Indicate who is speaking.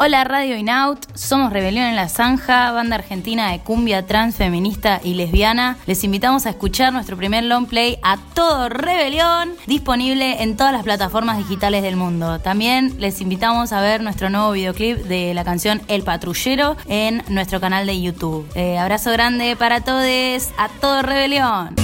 Speaker 1: Hola Radio Inaut, somos Rebelión en la Zanja, banda argentina de cumbia trans, feminista y lesbiana. Les invitamos a escuchar nuestro primer long play a todo Rebelión, disponible en todas las plataformas digitales del mundo. También les invitamos a ver nuestro nuevo videoclip de la canción El Patrullero en nuestro canal de YouTube. Eh, abrazo grande para todos, a todo Rebelión.